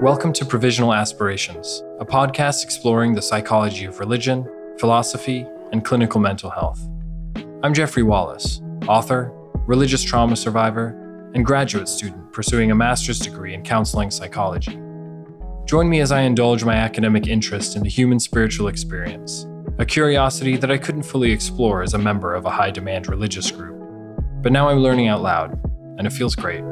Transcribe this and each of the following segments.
Welcome to Provisional Aspirations, a podcast exploring the psychology of religion, philosophy, and clinical mental health. I'm Jeffrey Wallis, author, religious trauma survivor, and graduate student pursuing a master's degree in counseling psychology. Join me as I indulge my academic interest in the human spiritual experience, a curiosity that I couldn't fully explore as a member of a high demand religious group. But now I'm learning out loud, and it feels great.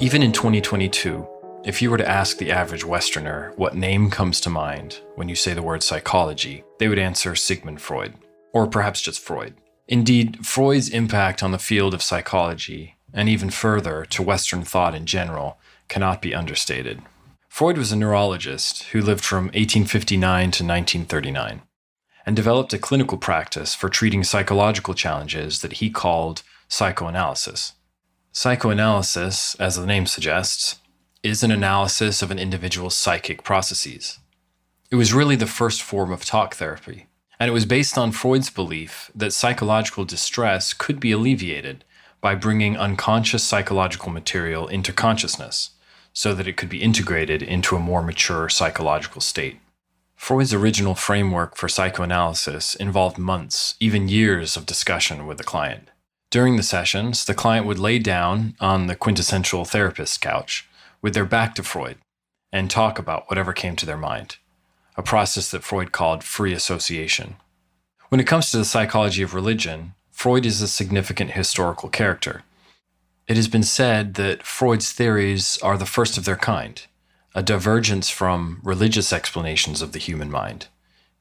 Even in 2022, if you were to ask the average Westerner what name comes to mind when you say the word psychology, they would answer Sigmund Freud, or perhaps just Freud. Indeed, Freud's impact on the field of psychology, and even further to Western thought in general, cannot be understated. Freud was a neurologist who lived from 1859 to 1939 and developed a clinical practice for treating psychological challenges that he called psychoanalysis. Psychoanalysis, as the name suggests, is an analysis of an individual's psychic processes. It was really the first form of talk therapy, and it was based on Freud's belief that psychological distress could be alleviated by bringing unconscious psychological material into consciousness so that it could be integrated into a more mature psychological state. Freud's original framework for psychoanalysis involved months, even years of discussion with the client. During the sessions, the client would lay down on the quintessential therapist couch with their back to Freud and talk about whatever came to their mind, a process that Freud called free association. When it comes to the psychology of religion, Freud is a significant historical character. It has been said that Freud's theories are the first of their kind, a divergence from religious explanations of the human mind.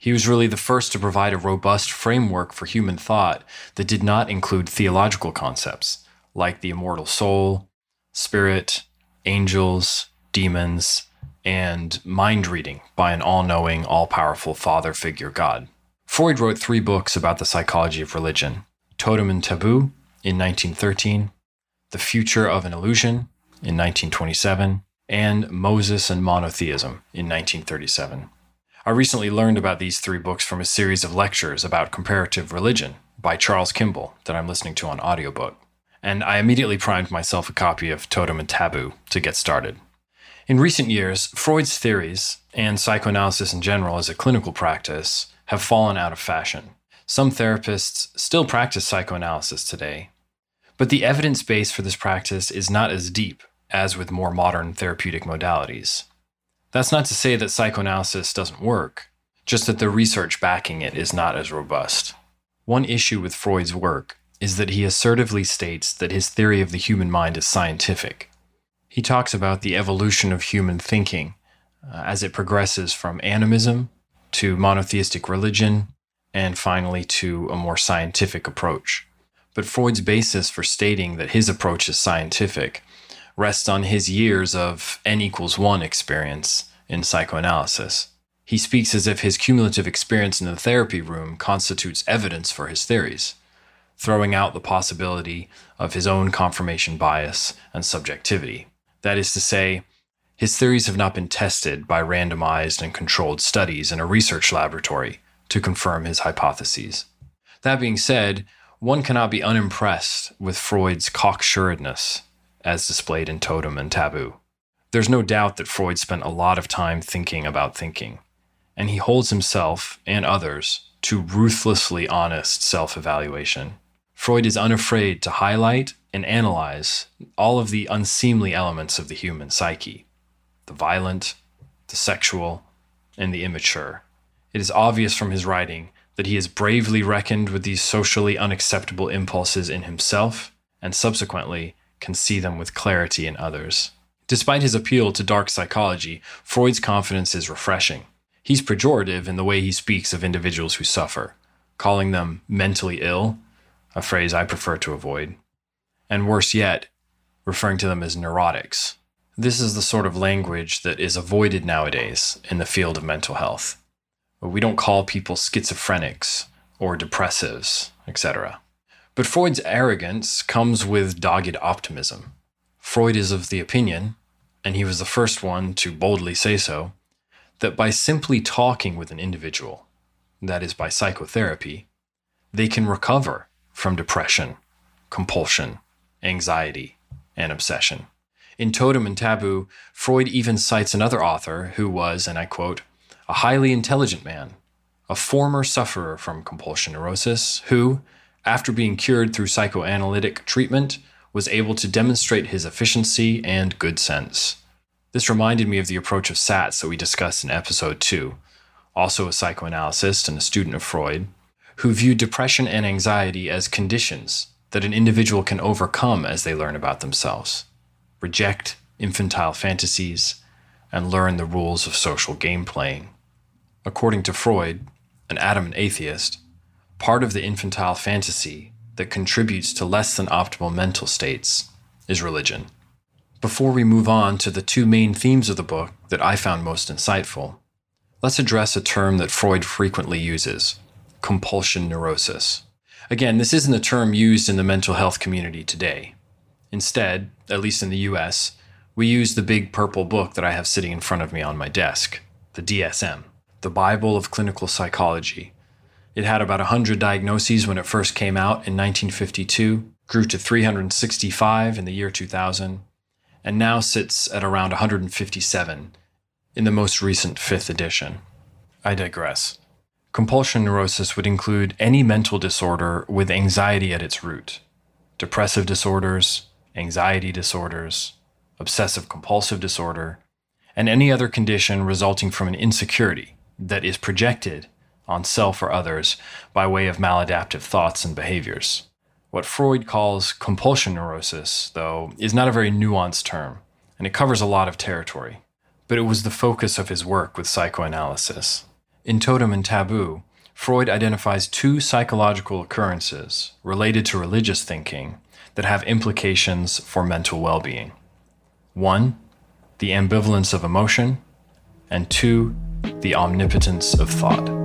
He was really the first to provide a robust framework for human thought that did not include theological concepts like the immortal soul, spirit, angels, demons, and mind reading by an all knowing, all powerful father figure God. Freud wrote three books about the psychology of religion Totem and Taboo in 1913, The Future of an Illusion in 1927, and Moses and Monotheism in 1937. I recently learned about these three books from a series of lectures about comparative religion by Charles Kimball that I'm listening to on audiobook and I immediately primed myself a copy of Totem and Taboo to get started. In recent years, Freud's theories, and psychoanalysis in general as a clinical practice, have fallen out of fashion. Some therapists still practice psychoanalysis today, but the evidence base for this practice is not as deep as with more modern therapeutic modalities. That's not to say that psychoanalysis doesn't work, just that the research backing it is not as robust. One issue with Freud's work is that he assertively states that his theory of the human mind is scientific. He talks about the evolution of human thinking uh, as it progresses from animism to monotheistic religion and finally to a more scientific approach. But Freud's basis for stating that his approach is scientific rests on his years of n equals 1 experience in psychoanalysis. He speaks as if his cumulative experience in the therapy room constitutes evidence for his theories throwing out the possibility of his own confirmation bias and subjectivity. That is to say, his theories have not been tested by randomized and controlled studies in a research laboratory to confirm his hypotheses. That being said, one cannot be unimpressed with Freud's cocksuredness as displayed in Totem and Taboo. There's no doubt that Freud spent a lot of time thinking about thinking, and he holds himself and others to ruthlessly honest self evaluation. Freud is unafraid to highlight and analyze all of the unseemly elements of the human psyche the violent, the sexual, and the immature. It is obvious from his writing that he has bravely reckoned with these socially unacceptable impulses in himself and subsequently can see them with clarity in others. Despite his appeal to dark psychology, Freud's confidence is refreshing. He's pejorative in the way he speaks of individuals who suffer, calling them mentally ill a phrase I prefer to avoid, and worse yet, referring to them as neurotics. This is the sort of language that is avoided nowadays in the field of mental health. We don't call people schizophrenics or depressives, etc. But Freud's arrogance comes with dogged optimism. Freud is of the opinion, and he was the first one to boldly say so, that by simply talking with an individual, that is, by psychotherapy, they can recover from depression, compulsion, anxiety, and obsession. In Totem and Taboo, Freud even cites another author who was, and I quote, a highly intelligent man, a former sufferer from compulsion neurosis, who, after being cured through psychoanalytic treatment, was able to demonstrate his efficiency and good sense. This reminded me of the approach of Szasz that we discussed in episode 2, also a psychoanalyst and a student of Freud, who viewed depression and anxiety as conditions that an individual can overcome as they learn about themselves, reject infantile fantasies, and learn the rules of social game playing. According to Freud, an adamant atheist, part of the infantile fantasy that contributes to less than optimal mental states is religion. Before we move on to the two main themes of the book that I found most insightful, let's address a term that Freud frequently uses compulsion neurosis. Again, this isn't a term used in the mental health community today. Instead, at least in the US, we use the big purple book that I have sitting in front of me on my desk, the DSM, the Bible of Clinical Psychology. It had about 100 diagnoses when it first came out in 1952, grew to 365 in the year 2000, and now sits at around 157 in the most recent fifth edition. I digress. Compulsion neurosis would include any mental disorder with anxiety at its root depressive disorders, anxiety disorders, obsessive compulsive disorder, and any other condition resulting from an insecurity that is projected on self or others by way of maladaptive thoughts and behaviors. What Freud calls compulsion neurosis, though, is not a very nuanced term, and it covers a lot of territory but it was the focus of his work with psychoanalysis. In Totem and Taboo, Freud identifies two psychological occurrences related to religious thinking that have implications for mental well being. One, the ambivalence of emotion, and two, the omnipotence of thought.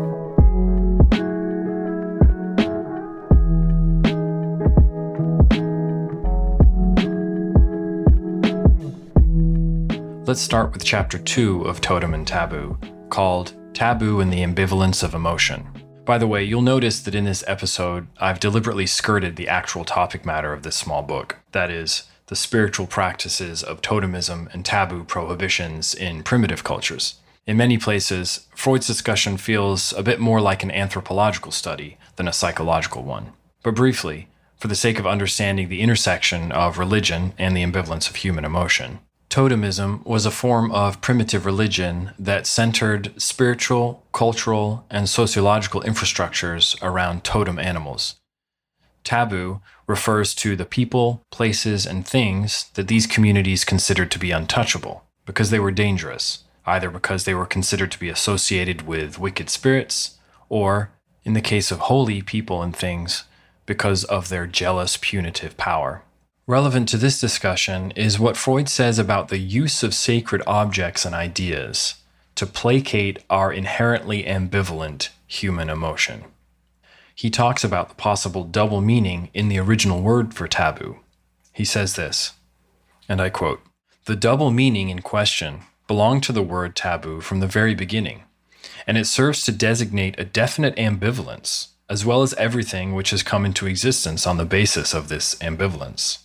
Let's start with chapter 2 of Totem and Taboo, called Taboo and the Ambivalence of Emotion. By the way, you'll notice that in this episode, I've deliberately skirted the actual topic matter of this small book that is, the spiritual practices of totemism and taboo prohibitions in primitive cultures. In many places, Freud's discussion feels a bit more like an anthropological study than a psychological one. But briefly, for the sake of understanding the intersection of religion and the ambivalence of human emotion, Totemism was a form of primitive religion that centered spiritual, cultural, and sociological infrastructures around totem animals. Taboo refers to the people, places, and things that these communities considered to be untouchable because they were dangerous, either because they were considered to be associated with wicked spirits, or, in the case of holy people and things, because of their jealous punitive power. Relevant to this discussion is what Freud says about the use of sacred objects and ideas to placate our inherently ambivalent human emotion. He talks about the possible double meaning in the original word for taboo. He says this, and I quote The double meaning in question belonged to the word taboo from the very beginning, and it serves to designate a definite ambivalence, as well as everything which has come into existence on the basis of this ambivalence.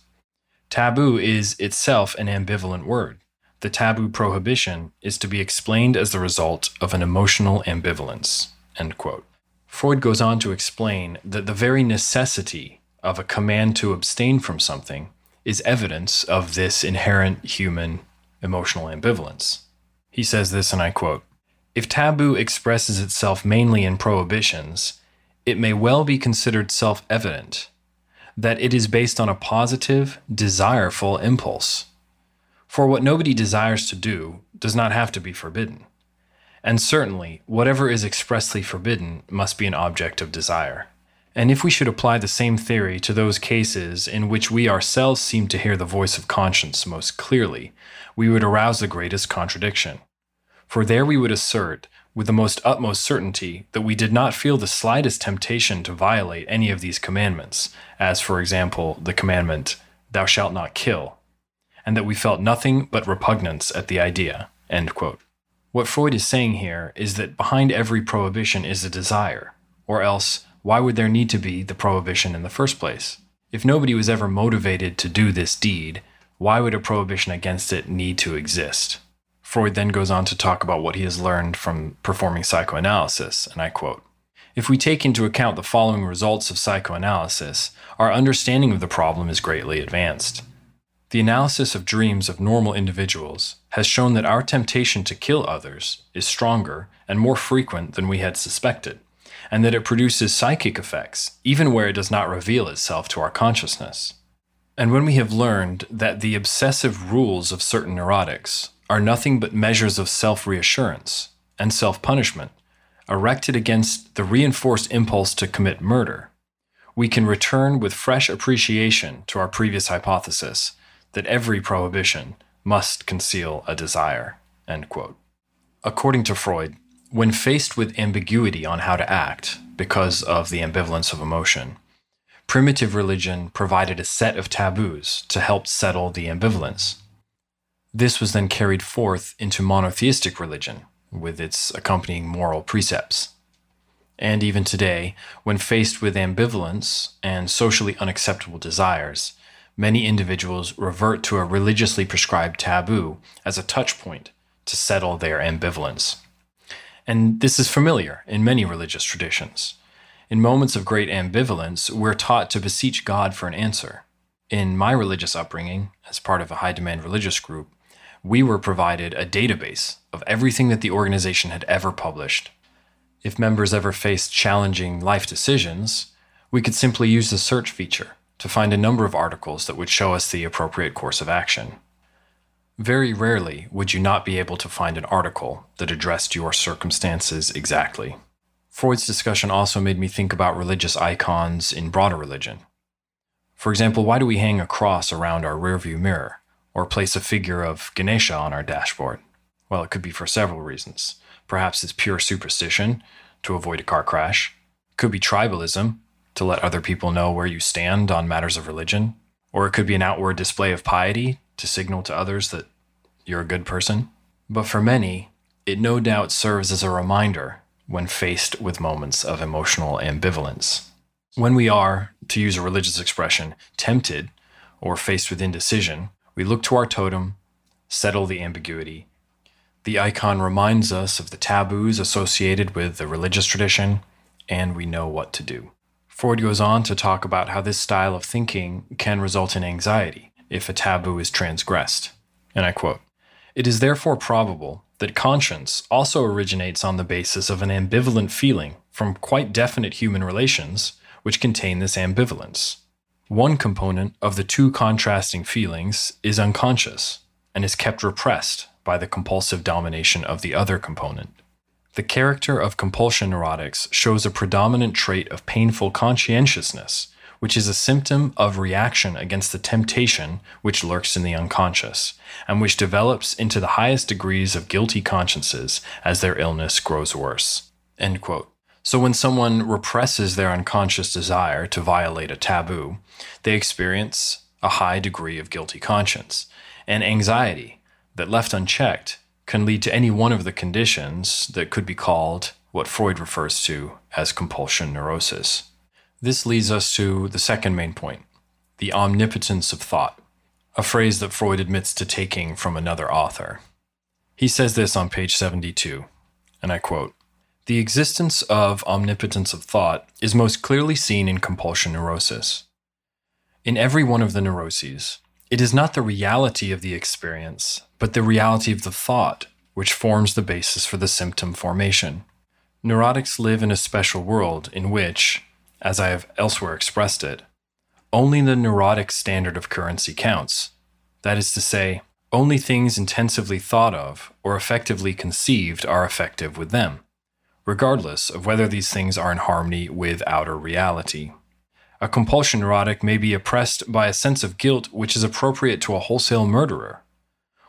Taboo is itself an ambivalent word. The taboo prohibition is to be explained as the result of an emotional ambivalence. Freud goes on to explain that the very necessity of a command to abstain from something is evidence of this inherent human emotional ambivalence. He says this, and I quote If taboo expresses itself mainly in prohibitions, it may well be considered self evident that it is based on a positive, desireful impulse. For what nobody desires to do does not have to be forbidden. And certainly, whatever is expressly forbidden must be an object of desire. And if we should apply the same theory to those cases in which we ourselves seem to hear the voice of conscience most clearly, we would arouse the greatest contradiction. For there we would assert with the most utmost certainty that we did not feel the slightest temptation to violate any of these commandments, as, for example, the commandment, Thou shalt not kill, and that we felt nothing but repugnance at the idea. What Freud is saying here is that behind every prohibition is a desire, or else, why would there need to be the prohibition in the first place? If nobody was ever motivated to do this deed, why would a prohibition against it need to exist? Freud then goes on to talk about what he has learned from performing psychoanalysis, and I quote If we take into account the following results of psychoanalysis, our understanding of the problem is greatly advanced. The analysis of dreams of normal individuals has shown that our temptation to kill others is stronger and more frequent than we had suspected, and that it produces psychic effects even where it does not reveal itself to our consciousness. And when we have learned that the obsessive rules of certain neurotics are nothing but measures of self reassurance and self punishment erected against the reinforced impulse to commit murder, we can return with fresh appreciation to our previous hypothesis that every prohibition must conceal a desire. According to Freud, when faced with ambiguity on how to act because of the ambivalence of emotion, primitive religion provided a set of taboos to help settle the ambivalence. This was then carried forth into monotheistic religion with its accompanying moral precepts. And even today, when faced with ambivalence and socially unacceptable desires, many individuals revert to a religiously prescribed taboo as a touch point to settle their ambivalence. And this is familiar in many religious traditions. In moments of great ambivalence, we're taught to beseech God for an answer. In my religious upbringing, as part of a high demand religious group, we were provided a database of everything that the organization had ever published. If members ever faced challenging life decisions, we could simply use the search feature to find a number of articles that would show us the appropriate course of action. Very rarely would you not be able to find an article that addressed your circumstances exactly. Freud's discussion also made me think about religious icons in broader religion. For example, why do we hang a cross around our rearview mirror or place a figure of Ganesha on our dashboard? Well, it could be for several reasons. Perhaps it's pure superstition to avoid a car crash. It could be tribalism to let other people know where you stand on matters of religion. Or it could be an outward display of piety to signal to others that you're a good person. But for many, it no doubt serves as a reminder when faced with moments of emotional ambivalence. When we are, to use a religious expression, tempted or faced with indecision, we look to our totem, settle the ambiguity. The icon reminds us of the taboos associated with the religious tradition, and we know what to do. Freud goes on to talk about how this style of thinking can result in anxiety if a taboo is transgressed. And I quote It is therefore probable that conscience also originates on the basis of an ambivalent feeling from quite definite human relations which contain this ambivalence. One component of the two contrasting feelings is unconscious and is kept repressed by the compulsive domination of the other component. The character of compulsion neurotics shows a predominant trait of painful conscientiousness, which is a symptom of reaction against the temptation which lurks in the unconscious, and which develops into the highest degrees of guilty consciences as their illness grows worse. So, when someone represses their unconscious desire to violate a taboo, they experience a high degree of guilty conscience and anxiety that, left unchecked, can lead to any one of the conditions that could be called what Freud refers to as compulsion neurosis. This leads us to the second main point the omnipotence of thought, a phrase that Freud admits to taking from another author. He says this on page 72, and I quote The existence of omnipotence of thought is most clearly seen in compulsion neurosis. In every one of the neuroses, it is not the reality of the experience, but the reality of the thought which forms the basis for the symptom formation. Neurotics live in a special world in which, as I have elsewhere expressed it, only the neurotic standard of currency counts. That is to say, only things intensively thought of or effectively conceived are effective with them, regardless of whether these things are in harmony with outer reality. A compulsion neurotic may be oppressed by a sense of guilt which is appropriate to a wholesale murderer,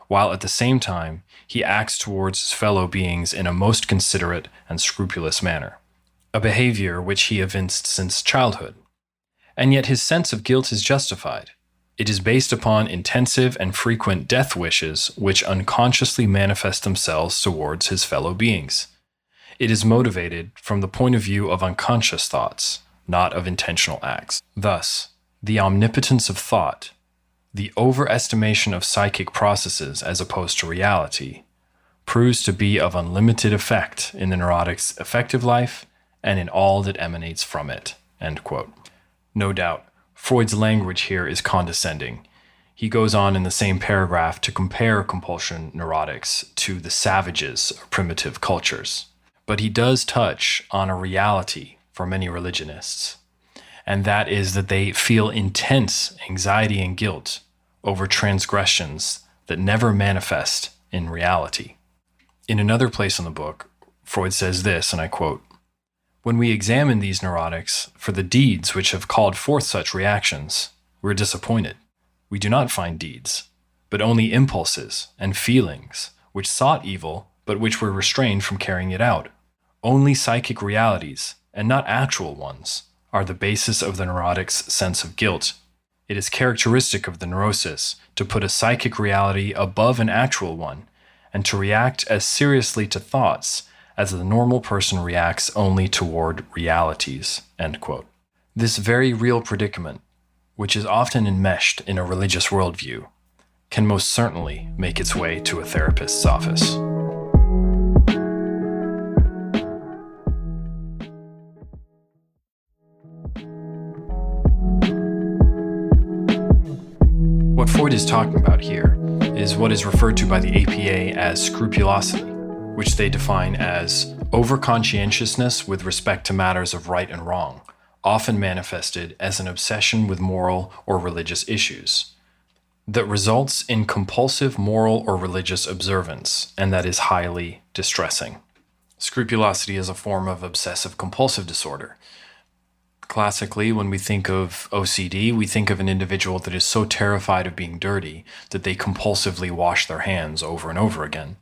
while at the same time he acts towards his fellow beings in a most considerate and scrupulous manner, a behavior which he evinced since childhood. And yet his sense of guilt is justified, It is based upon intensive and frequent death wishes which unconsciously manifest themselves towards his fellow beings. It is motivated from the point of view of unconscious thoughts, not of intentional acts. Thus, the omnipotence of thought, the overestimation of psychic processes as opposed to reality, proves to be of unlimited effect in the neurotic's affective life and in all that emanates from it. No doubt, Freud's language here is condescending. He goes on in the same paragraph to compare compulsion neurotics to the savages of primitive cultures. But he does touch on a reality for many religionists, and that is that they feel intense anxiety and guilt over transgressions that never manifest in reality. In another place in the book, Freud says this, and I quote When we examine these neurotics for the deeds which have called forth such reactions, we're disappointed. We do not find deeds, but only impulses and feelings which sought evil, but which were restrained from carrying it out. Only psychic realities, and not actual ones, are the basis of the neurotic's sense of guilt. It is characteristic of the neurosis to put a psychic reality above an actual one and to react as seriously to thoughts as the normal person reacts only toward realities. This very real predicament, which is often enmeshed in a religious worldview, can most certainly make its way to a therapist's office. Freud is talking about here is what is referred to by the APA as scrupulosity, which they define as overconscientiousness with respect to matters of right and wrong, often manifested as an obsession with moral or religious issues, that results in compulsive moral or religious observance, and that is highly distressing. Scrupulosity is a form of obsessive compulsive disorder Classically, when we think of OCD, we think of an individual that is so terrified of being dirty that they compulsively wash their hands over and over again.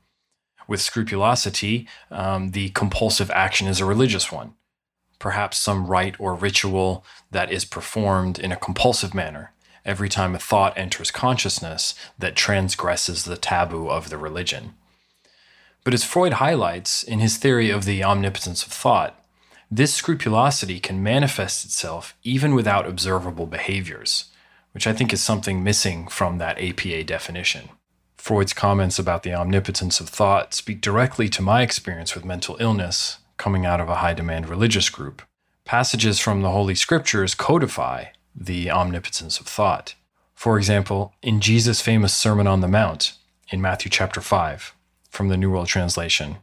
With scrupulosity, um, the compulsive action is a religious one, perhaps some rite or ritual that is performed in a compulsive manner every time a thought enters consciousness that transgresses the taboo of the religion. But as Freud highlights in his theory of the omnipotence of thought, this scrupulosity can manifest itself even without observable behaviors, which I think is something missing from that APA definition. Freud's comments about the omnipotence of thought speak directly to my experience with mental illness coming out of a high demand religious group. Passages from the Holy Scriptures codify the omnipotence of thought. For example, in Jesus' famous Sermon on the Mount in Matthew chapter 5, from the New World Translation,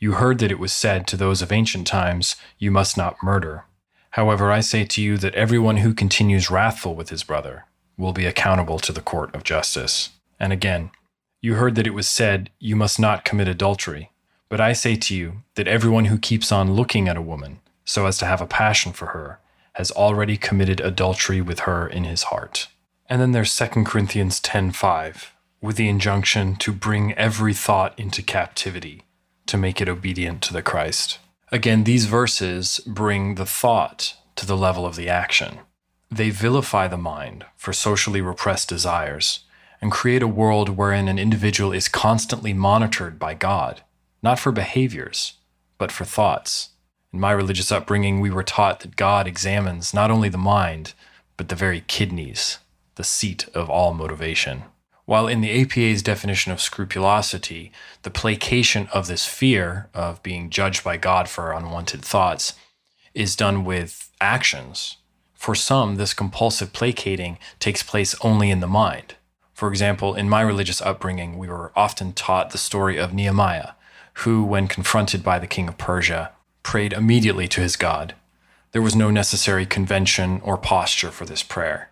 you heard that it was said to those of ancient times, You must not murder. However, I say to you that everyone who continues wrathful with his brother will be accountable to the court of justice. And again, you heard that it was said, You must not commit adultery. But I say to you that everyone who keeps on looking at a woman so as to have a passion for her has already committed adultery with her in his heart. And then there's 2 Corinthians 10:5 with the injunction to bring every thought into captivity to make it obedient to the Christ. Again, these verses bring the thought to the level of the action. They vilify the mind for socially repressed desires and create a world wherein an individual is constantly monitored by God, not for behaviors, but for thoughts. In my religious upbringing, we were taught that God examines not only the mind, but the very kidneys, the seat of all motivation. While in the APA's definition of scrupulosity, the placation of this fear of being judged by God for unwanted thoughts is done with actions. For some, this compulsive placating takes place only in the mind. For example, in my religious upbringing, we were often taught the story of Nehemiah, who, when confronted by the king of Persia, prayed immediately to his God. There was no necessary convention or posture for this prayer,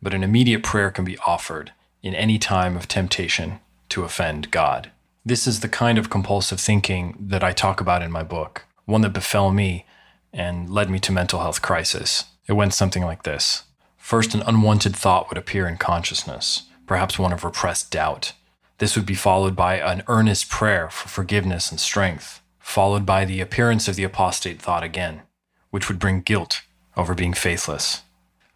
but an immediate prayer can be offered in any time of temptation to offend God. This is the kind of compulsive thinking that I talk about in my book, one that befell me and led me to mental health crisis. It went something like this. First, an unwanted thought would appear in consciousness, perhaps one of repressed doubt. This would be followed by an earnest prayer for forgiveness and strength, followed by the appearance of the apostate thought again, which would bring guilt over being faithless.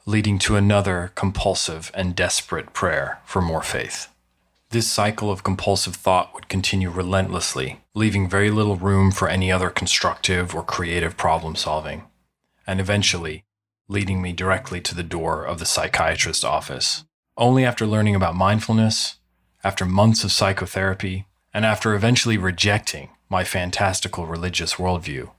Leading to another compulsive and desperate prayer for more faith. This cycle of compulsive thought would continue relentlessly, leaving very little room for any other constructive or creative problem solving, and eventually leading me directly to the door of the psychiatrist's office. Only after learning about mindfulness, after months of psychotherapy, and after eventually rejecting my fantastical religious worldview,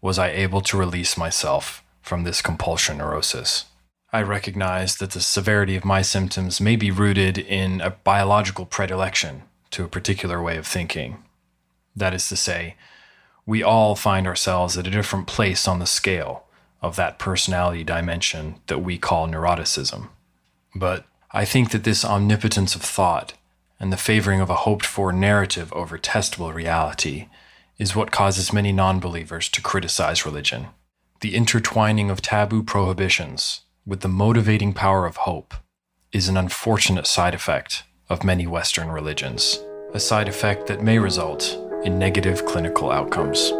was I able to release myself from this compulsion neurosis. I recognize that the severity of my symptoms may be rooted in a biological predilection to a particular way of thinking. That is to say, we all find ourselves at a different place on the scale of that personality dimension that we call neuroticism. But I think that this omnipotence of thought and the favoring of a hoped for narrative over testable reality is what causes many non believers to criticize religion. The intertwining of taboo prohibitions with the motivating power of hope is an unfortunate side effect of many Western religions, a side effect that may result in negative clinical outcomes.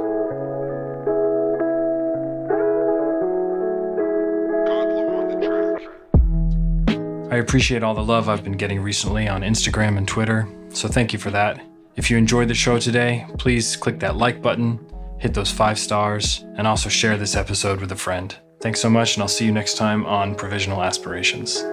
I appreciate all the love I've been getting recently on Instagram and Twitter, so thank you for that. If you enjoyed the show today, please click that like button, hit those five stars, and also share this episode with a friend. Thanks so much, and I'll see you next time on Provisional Aspirations.